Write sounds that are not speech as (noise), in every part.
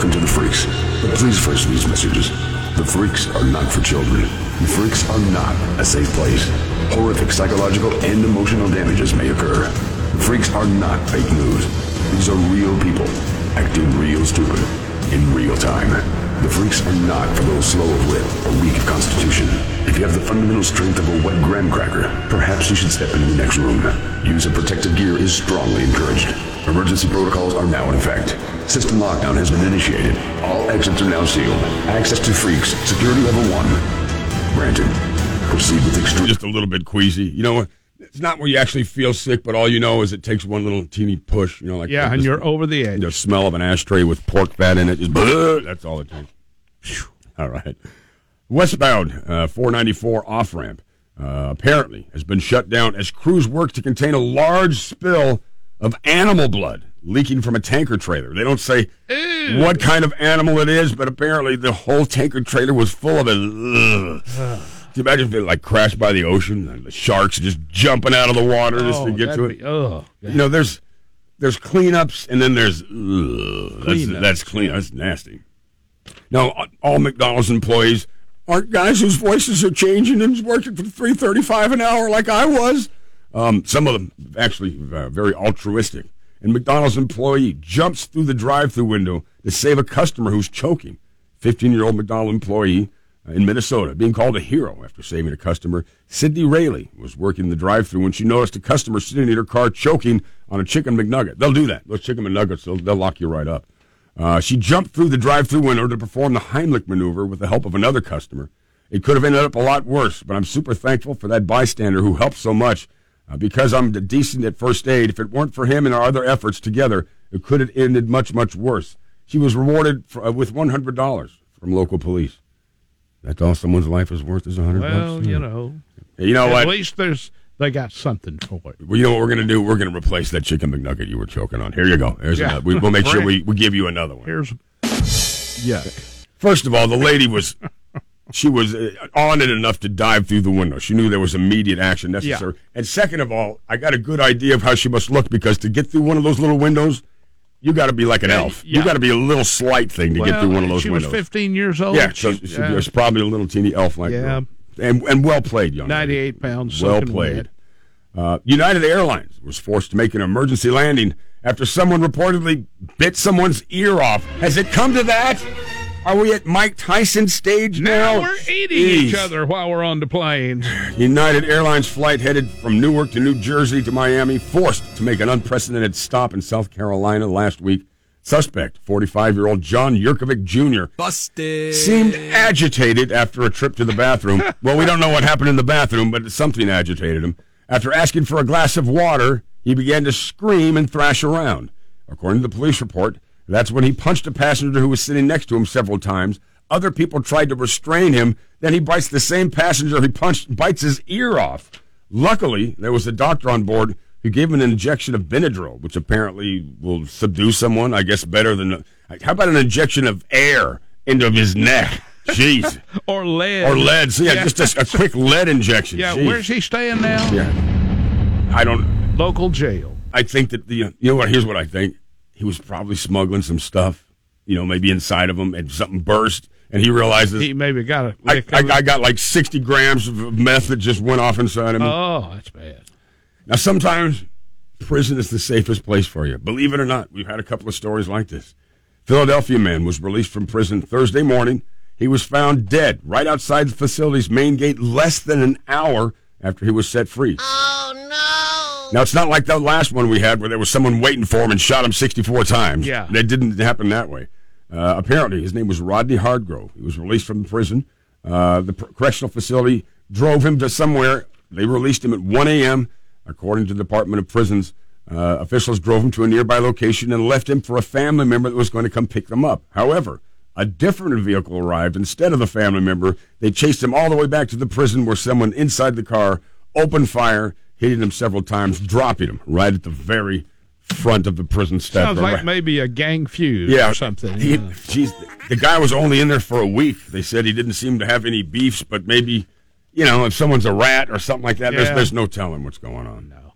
welcome to the Freaks. But please first these messages. The Freaks are not for children. The Freaks are not a safe place. Horrific psychological and emotional damages may occur. The Freaks are not fake news. These are real people acting real stupid in real time. The Freaks are not for those slow of wit or weak of constitution. If you have the fundamental strength of a wet graham cracker, perhaps you should step into the next room. Use of protective gear is strongly encouraged. Emergency protocols are now in effect. System lockdown has been initiated. All exits are now sealed. Access to Freaks, security level 1. Granted. Proceed with extreme... Just a little bit queasy. You know what? It's not where you actually feel sick, but all you know is it takes one little teeny push. You know, like Yeah, like and this- you're over the edge. the smell of an ashtray with pork fat in it. Just "Bleh," that's all it takes. Phew. All right. Westbound uh, 494 off ramp uh, apparently has been shut down as crews work to contain a large spill of animal blood leaking from a tanker trailer. They don't say what kind of animal it is, but apparently the whole tanker trailer was full of it. Ugh. Can you imagine if it like crashed by the ocean and the sharks just jumping out of the water just to Oh, get to it? be- oh, You know, there's there's cleanups and then there's ugh, that's, that's clean. That's nasty. Now, all McDonald's employees aren't guys whose voices are changing and working for three thirty five an hour like I was. Um, some of them actually uh, very altruistic. And McDonald's employee jumps through the drive-through window to save a customer who's choking. Fifteen-year-old McDonald's employee uh, in Minnesota being called a hero after saving a customer. Sydney Rayleigh was working the drive-through when she noticed a customer sitting in her car choking on a chicken McNugget. They'll do that. Those chicken McNuggets, they'll, they'll lock you right up. Uh, she jumped through the drive-through window to perform the Heimlich maneuver with the help of another customer. It could have ended up a lot worse, but I'm super thankful for that bystander who helped so much. Uh, because I'm decent at first aid, if it weren't for him and our other efforts together, it could have ended much, much worse. She was rewarded for, uh, with $100 from local police. That's all someone's life is worth is 100 Well, bucks? you know, You know at what? least there's they got something for it. Well, you know what we're going to do? We're going to replace that chicken McNugget you were choking on. Here you go. There's Yeah. another. We, we'll (laughs) make sure we, we give you another one. Here's yuck. First of all, the lady was she was uh, on it enough to dive through the window. She knew there was immediate action necessary. And second of all, I got a good idea of how she must look because to get through one of those little windows, you got to be like an elf. yeah. You got to be a little slight thing to get through one of those she windows. was 15 years old. yeah, so she, Yeah. was probably a little teeny elf like Yeah. And and well played, young. lady. 98 pounds. Well played. Uh, United Airlines was forced to make an emergency landing after someone reportedly bit someone's ear off. Has it come to that? Are we at Mike Tyson stage now? Now we're eating each other while we're on the plane. United Airlines flight headed from Newark to New Jersey to Miami, forced to make an unprecedented stop in South Carolina last week. Suspect, 45 year old John Yurkovic Jr., Busted. seemed agitated after a trip to the bathroom. (laughs) well, we don't know what happened in the bathroom, but something agitated him. After asking for a glass of water, he began to scream and thrash around. According to the police report, that's when he punched a passenger who was sitting next to him several times. Other people tried to restrain him. Then he bites the same passenger he punched, bites his ear off. Luckily, there was a doctor on board who gave him an injection of Benadryl, which apparently will subdue someone, I guess, better than. How about an injection of air into his neck? Jeez. (laughs) Or lead. Or lead. So, yeah, just a, a (laughs) quick lead injection. Yeah, Jeez. where's he staying now? Yeah. I don't. Local jail. I think that the. You know what? Here's what I think. He was probably smuggling some stuff, you know, maybe inside of him, and something burst, and he realizes. He maybe got a I, lick I, it. I got like 60 grams of meth that just went off inside of me. Oh, that's bad. Now, sometimes prison is the safest place for you. Believe it or not, we've had a couple of stories like this. Philadelphia man was released from prison Thursday morning. He was found dead right outside the facility's main gate less than an hour after he was set free. Oh, no. Now, it's not like that last one we had where there was someone waiting for him and shot him 64 times. Yeah. That didn't happen that way. Uh, apparently, his name was Rodney Hardgrove. He was released from prison. Uh, the correctional facility drove him to somewhere. They released him at 1 a.m. According to the Department of Prisons, uh, officials drove him to a nearby location and left him for a family member that was going to come pick them up. However, a different vehicle arrived instead of the family member. They chased him all the way back to the prison where someone inside the car opened fire, hitting him several times, dropping him right at the very front of the prison step. Sounds like maybe a gang feud yeah, or something. He, yeah. geez, the guy was only in there for a week. They said he didn't seem to have any beefs, but maybe, you know, if someone's a rat or something like that, there's, Yeah. there's no telling what's going on. No.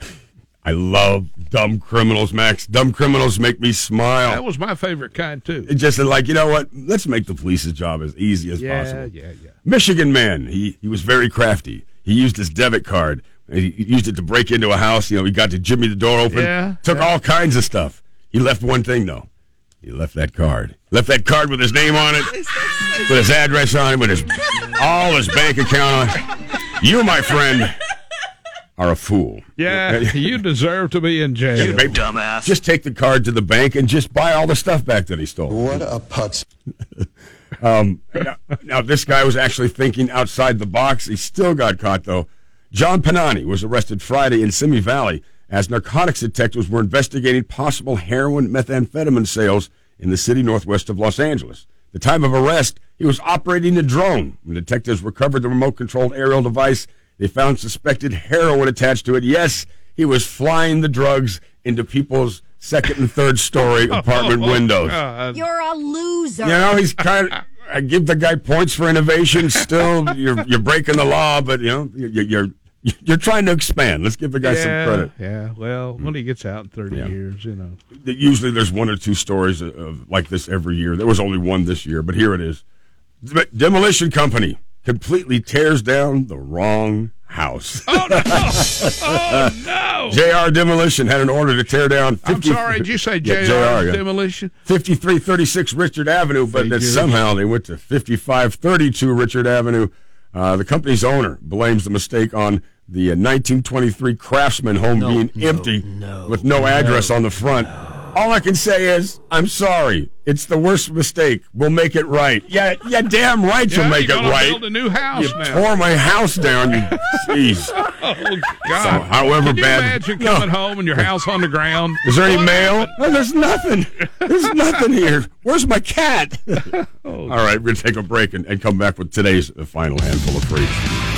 (laughs) I love dumb criminals, Max. Dumb criminals make me smile. That was my favorite kind too. It just like you know what? Let's make the police's job as easy as Yeah, possible. yeah, yeah. Michigan man, he he was very crafty. He used his debit card. He he used it to break into a house. You know, he got to jimmy the door open. Yeah, took yeah. all kinds of stuff. He left one thing though. He left that card. Left that card with his name on it, with his address on it, with his all his bank account on. You, my friend, are a fool. Yeah, (laughs) you deserve to be in jail. Maybe- Just take the card to the bank and just buy all the stuff back that he stole. What a putz. (laughs) Um, now, now, this guy was actually thinking outside the box. He still got caught, though. John Panani was arrested Friday in Simi Valley as narcotics detectives were investigating possible heroin methamphetamine sales in the city northwest of Los Angeles. The time of arrest, he was operating a drone. When detectives recovered the remote controlled aerial device, they found suspected heroin attached to it. Yes, he was flying the drugs into people's second and third story (laughs) apartment oh, windows. You're a loser. You know, he's kind of. I give the guy points for innovation. Still, (laughs) you're you're breaking the law, but you know you're you're, (laughs) you're trying to expand. Let's give the guy some credit. yeah. Well, when he gets out in thirty Yeah. years, you know. Usually, there's one or two stories of, of like this every year. There was only one this year, but here it is. Demolition Company completely tears down the wrong house. Oh no! (laughs) oh no! JR Demolition had an order to tear down. 50, I'm sorry. Did you say Jr. Yeah, JR, yeah. Demolition? 5336 Richard Avenue, but that somehow they went to 5532 Richard Avenue. Uh, the company's owner blames the mistake on the uh, 1923 Craftsman home being empty with no address on the front. All I can say is, I'm sorry. It's the worst mistake. We'll make it right. Yeah, yeah, damn right Yeah, you'll make you're it right. Build a new house You now. tore my house down. You, (laughs) jeez. oh God! So, however Can you bad- imagine No. coming home and your house on the ground? Is there any mail? Oh, there's nothing. There's (laughs) nothing here. Where's my cat? Oh, (laughs) All right, we're going to take a break and, and come back with today's uh, final handful of freaks.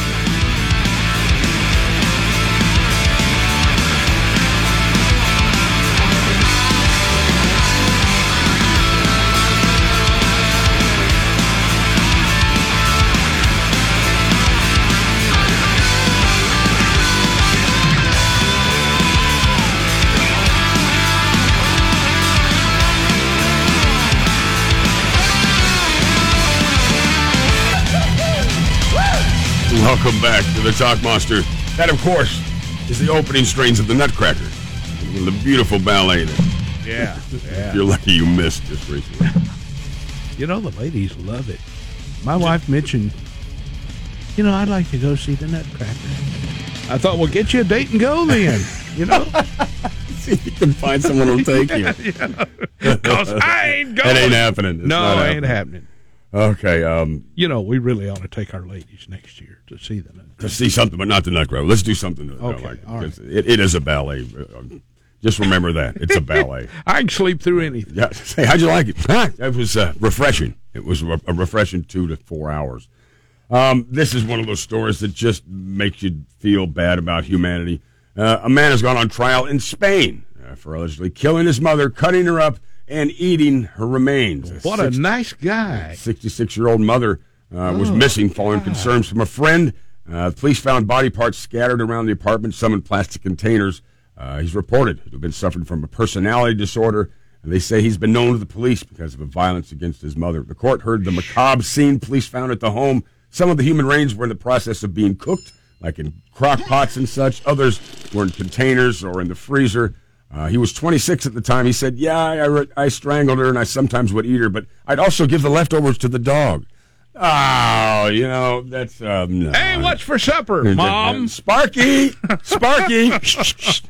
Welcome back to the Talk Monster. That, of course, is the opening strains of the Nutcracker. The beautiful ballet that Yeah, (laughs) yeah. you're lucky you missed just recently. You know the ladies love it. My wife mentioned, you know, I'd like to go see the Nutcracker. I thought, well, get you a date and go then. You know, (laughs) See if you can find someone who'll take (laughs) you. because I ain't going. That ain't happening. It's no, it ain't happening. Okay, um, You know, we really ought to take our ladies next year to see the to see something, but not the Nutcracker. Let's do something. To, Okay, like, all right. It, it is a ballet. Uh, um, Just remember that it's a ballet. (laughs) I can sleep through anything. Yeah. (laughs) Hey, how'd you like it? (laughs) It was uh, refreshing. It was a a refreshing two to four hours. Um, this is one of those stories that just makes you feel bad about humanity. Uh, a man has gone on trial in Spain uh, for allegedly killing his mother, cutting her up, and eating her remains. What a nice guy. 66 year old mother uh, was missing following concerns from a friend. Uh, police found body parts scattered around the apartment, some in plastic containers. Uh, he's reported to have been suffering from a personality disorder, and they say he's been known to the police because of a violence against his mother. The court heard the macabre scene police found at the home. Some of the human remains were in the process of being cooked, like in crock pots and such. Others were in containers or in the freezer. Uh, he was 26 at the time. He said, "Yeah, I, I strangled her, and I sometimes would eat her, but I'd also give the leftovers to the dog." Oh, you know that's um, no. Hey, what's for supper, (laughs) Mom? Sparky, Sparky. (laughs)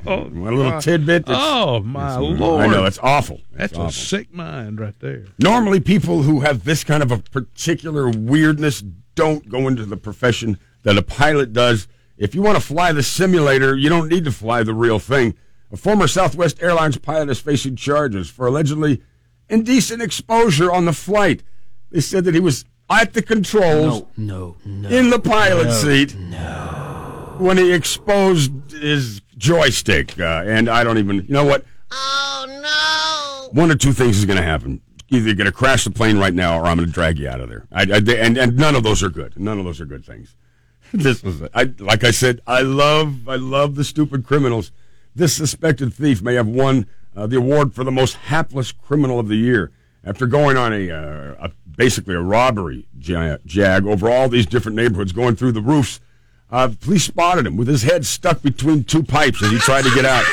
Oh, (laughs) What a little tidbit. oh my I lord. know that's awful. That's That's a sick mind right there. Normally, people who have this kind of a particular weirdness don't go into the profession that a pilot does. If you want to fly the simulator, you don't need to fly the real thing. A former Southwest Airlines pilot is facing charges for allegedly indecent exposure on the flight. They said that he was at the controls No, no. no in the pilot seat no, when he exposed his joystick. Uh, and I don't even, you know what? Oh one or two things is going to happen. Either you're going to crash the plane right now, or I'm going to drag you out of there. I, I- and and none of those are good. None of those are good things. (laughs) This was, I like I said, I love I love the stupid criminals this suspected thief may have won uh, the award for the most hapless criminal of the year after going on a, uh, a basically a robbery ja- jag over all these different neighborhoods, going through the roofs. Uh, police spotted him with his head stuck between two pipes as he tried to get out.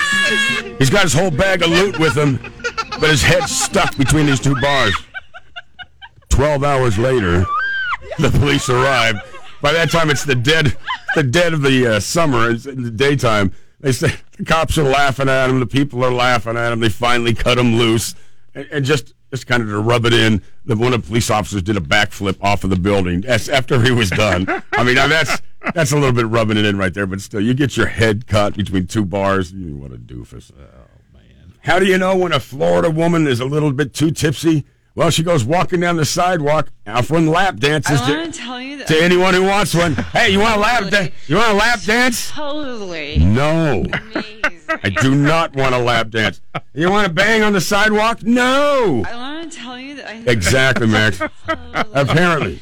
He's got his whole bag of loot with him, but his head's stuck between these two bars. Twelve hours later, the police arrived. By that time, it's the dead, the dead of the uh, summer. It's in the daytime. They say the cops are laughing at him. The people are laughing at him. They finally cut him loose, and, and just just kind of to rub it in. The one of the police officers did a backflip off of the building. That's after he was done. (laughs) I mean, now that's that's a little bit rubbing it in right there, but still, you get your head cut between two bars. You- What a doofus! Oh man! How do you know when a Florida woman is a little bit too tipsy? Well, she goes walking down the sidewalk, offering lap dances I to, want to tell you that to anyone who wants one. (laughs) Hey, you want a lap dance? You want a lap dance? totally No. amazing. I do not want a lap dance. You want to bang on the sidewalk? No. I want to tell you that I Exactly, Max. (laughs) Apparently,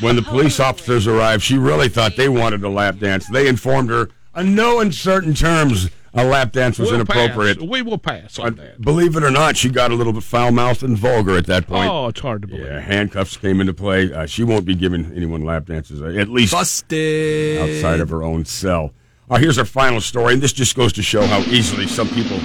when the police officers arrived, she really thought they wanted a lap dance. They informed her on no uncertain terms a lap dance was We'll inappropriate. pass. We will pass on that. Believe it or not, she got a little bit foul mouthed and vulgar at that point. Oh, it's hard to believe. Yeah, handcuffs came into play. Uh, she won't be giving anyone lap dances, uh, at least Busted. outside of her own cell. Uh, here's our final story, and this just goes to show how easily some people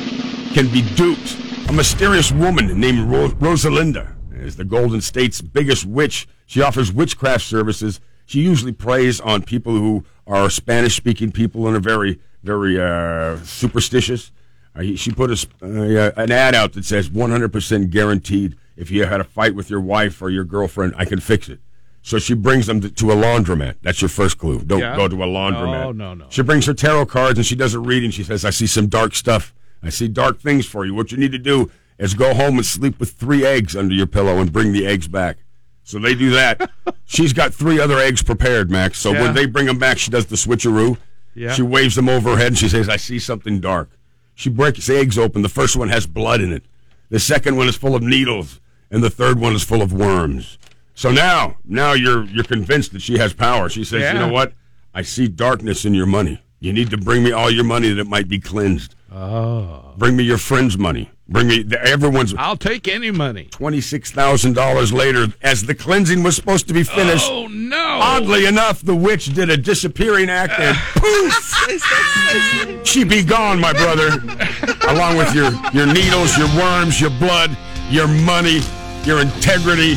can be duped. A mysterious woman named Ro- Rosalinda is the Golden State's biggest witch. She offers witchcraft services. She usually preys on people who are Spanish speaking people and are very, very uh, superstitious. Uh, he- she put a, uh, an ad out that says 100% guaranteed if you had a fight with your wife or your girlfriend, I can fix it. So she brings them to, to a laundromat. That's your first clue. Don't Yeah. go to a laundromat. No, no, no. She brings her tarot cards and she does a reading. She says, I see some dark stuff. I see dark things for you. What you need to do is go home and sleep with three eggs under your pillow and bring the eggs back. So they do that. (laughs) She's got three other eggs prepared, Max. So Yeah. when they bring them back, she does the switcheroo. Yeah. She waves them over her head and she says, I see something dark. She breaks eggs open. The first one has blood in it. The second one is full of needles. And the third one is full of worms. So now, now you're you're convinced that she has power. She says, Yeah. "You know what? I see darkness in your money. You need to bring me all your money that it might be cleansed. Oh. Bring me your friends' money. Bring me the, everyone's I'll take any money. twenty six thousand dollars later, as the cleansing was supposed to be finished. Oh no! Oddly enough, the witch did a disappearing act and poof, she be gone, my brother, along with your your needles, your worms, your blood, your money, your integrity.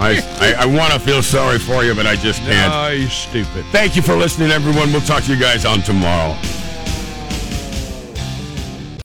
I I, I want to feel sorry for you, but I just can't. Oh, you stupid. Thank you for listening, everyone. We'll talk to you guys on tomorrow.